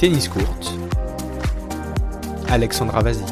Tennis Court. Alexandra Vazi.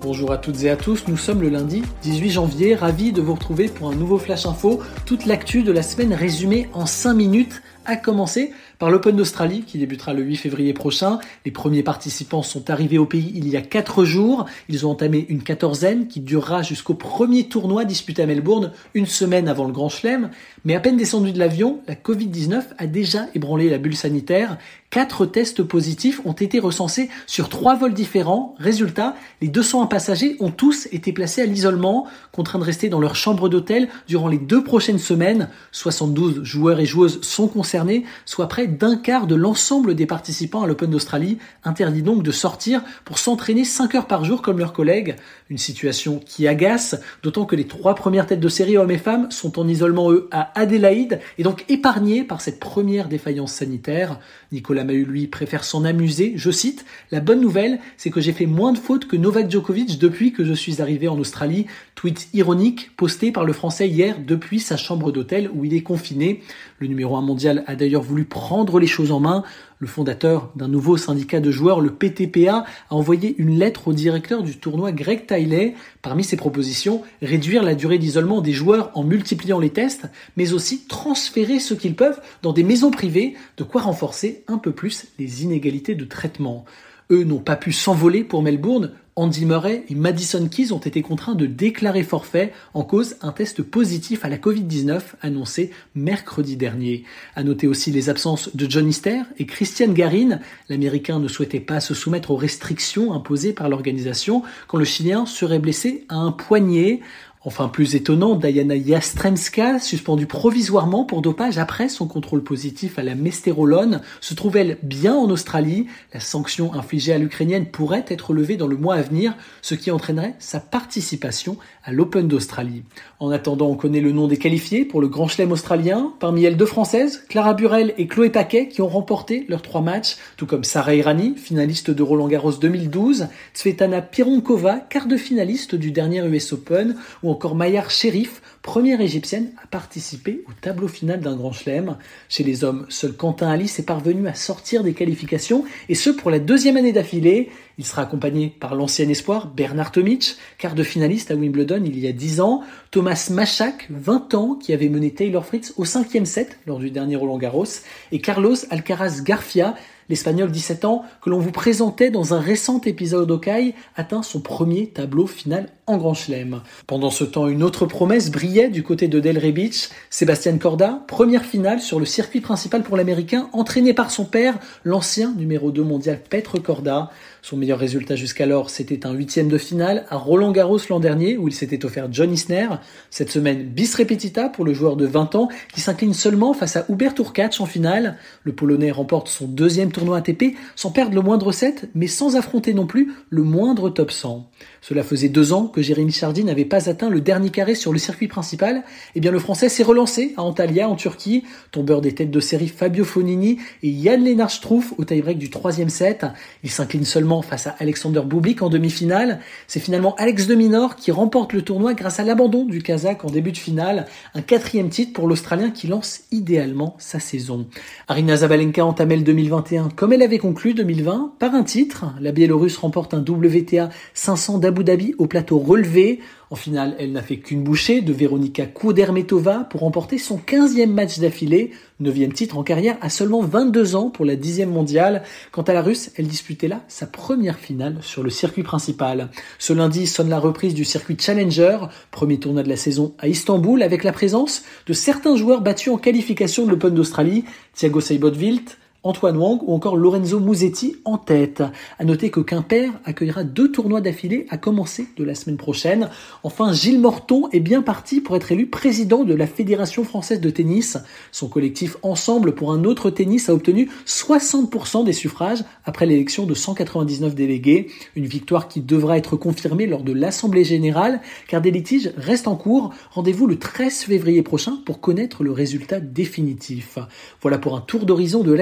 Bonjour à toutes et à tous, nous sommes le lundi 18 janvier, ravi de vous retrouver pour un nouveau Flash Info, toute l'actu de la semaine résumée en 5 minutes, à commencer par l'Open d'Australie qui débutera le 8 février prochain. Les premiers participants sont arrivés au pays il y a 4 jours. Ils ont entamé une quatorzaine qui durera jusqu'au premier tournoi disputé à Melbourne une semaine avant le Grand Chelem. Mais à peine descendu de l'avion, la Covid-19 a déjà ébranlé la bulle sanitaire. Quatre tests positifs ont été recensés sur trois vols différents. Résultat, les 201 passagers ont tous été placés à l'isolement, contraints de rester dans leur chambre d'hôtel durant les deux prochaines semaines. 72 joueurs et joueuses sont concernés, soit près d'un quart de l'ensemble des participants à l'Open d'Australie, interdit donc de sortir pour s'entraîner 5 heures par jour comme leurs collègues. Une situation qui agace, d'autant que les trois premières têtes de série hommes et femmes sont en isolement eux à Adélaïde et donc épargnés par cette première défaillance sanitaire. Nicolas Mahut lui préfère s'en amuser, je cite, la bonne nouvelle c'est que j'ai fait moins de fautes que Novak Djokovic depuis que je suis arrivé en Australie. Tweet ironique posté par le français hier depuis sa chambre d'hôtel où il est confiné. Le numéro 1 mondial a d'ailleurs voulu prendre les choses en main. Le fondateur d'un nouveau syndicat de joueurs, le PTPA, a envoyé une lettre au directeur du tournoi Greg Tiley. Parmi ses propositions, réduire la durée d'isolement des joueurs en multipliant les tests, mais aussi transférer ce qu'ils peuvent dans des maisons privées, de quoi renforcer un peu plus les inégalités de traitement. Eux n'ont pas pu s'envoler pour Melbourne. Andy Murray et Madison Keys ont été contraints de déclarer forfait en cause un test positif à la Covid-19 annoncé mercredi dernier. À noter aussi les absences de John Easter et Christian Garin. L'Américain ne souhaitait pas se soumettre aux restrictions imposées par l'organisation quand le Chilien serait blessé à un poignet. Enfin, plus étonnant, Diana Jastremska, suspendue provisoirement pour dopage après son contrôle positif à la mestérolone, se trouve-elle bien en Australie? La sanction infligée à l'Ukrainienne pourrait être levée dans le mois à venir, ce qui entraînerait sa participation à l'Open d'Australie. En attendant, on connaît le nom des qualifiés pour le Grand Chelem australien. Parmi elles, deux Françaises, Clara Burel et Chloé Paquet, qui ont remporté leurs trois matchs, tout comme Sarah Irani, finaliste de Roland Garros 2012, Tsvetana Pironkova, quart de finaliste du dernier US Open, ou encore Mayar Sherif, première égyptienne à participer au tableau final d'un grand chelem. Chez les hommes, seul Quentin Alice est parvenu à sortir des qualifications, et ce pour la deuxième année d'affilée. Il sera accompagné par l'ancien espoir Bernard Tomic, quart de finaliste à Wimbledon il y a 10 ans, Thomas Machak, 20 ans, qui avait mené Taylor Fritz au cinquième set lors du dernier Roland Garros, et Carlos Alcaraz Garcia, L'Espagnol 17 ans, que l'on vous présentait dans un récent épisode d'Okai, atteint son premier tableau final en Grand Chelem. Pendant ce temps, une autre promesse brillait du côté de Delray Beach. Sébastien Corda, première finale sur le circuit principal pour l'Américain, entraîné par son père, l'ancien numéro 2 mondial Petre Corda. Son meilleur résultat jusqu'alors, c'était un huitième de finale à Roland Garros l'an dernier, où il s'était offert John Isner. Cette semaine, bis repetita pour le joueur de 20 ans, qui s'incline seulement face à Hubert Urkacz en finale. Le Polonais remporte son deuxième tournoi ATP sans perdre le moindre set, mais sans affronter non plus le moindre top 100. Cela faisait deux ans que Jérémy Chardy n'avait pas atteint le dernier carré sur le circuit principal. Eh bien, le Français s'est relancé à Antalya, en Turquie. Tombeur des têtes de série Fabio Fonini et Yann Lennart Struff au tie-break du troisième set. Il s'incline seulement face à Alexander Bublik en demi-finale. C'est finalement Alex de Minor qui remporte le tournoi grâce à l'abandon du Kazakh en début de finale. Un quatrième titre pour l'Australien qui lance idéalement sa saison. Arina Zabalenka entamait le 2021 comme elle avait conclu 2020 par un titre. La Biélorusse remporte un WTA 500 d'Abu Dhabi au plateau relevé. En finale, elle n'a fait qu'une bouchée de Veronika Kudermetova pour remporter son 15e match d'affilée, 9e titre en carrière à seulement 22 ans pour la 10e mondiale. Quant à la Russe, elle disputait là sa première finale sur le circuit principal. Ce lundi sonne la reprise du circuit Challenger, premier tournoi de la saison à Istanbul avec la présence de certains joueurs battus en qualification de l'Open d'Australie, Thiago Seibold-Wilt, Antoine Wang ou encore Lorenzo Musetti en tête. À noter que Quimper accueillera deux tournois d'affilée à commencer de la semaine prochaine. Enfin, Gilles Morton est bien parti pour être élu président de la Fédération française de tennis. Son collectif Ensemble pour un autre tennis a obtenu 60% des suffrages après l'élection de 199 délégués. Une victoire qui devra être confirmée lors de l'Assemblée générale car des litiges restent en cours. Rendez-vous le 13 février prochain pour connaître le résultat définitif. Voilà pour un tour d'horizon de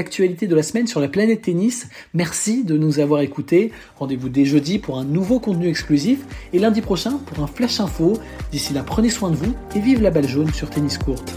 de la semaine sur la planète tennis. Merci de nous avoir écoutés. Rendez-vous dès jeudi pour un nouveau contenu exclusif et lundi prochain pour un flash info. D'ici là, prenez soin de vous et vive la balle jaune sur Tennis Courte.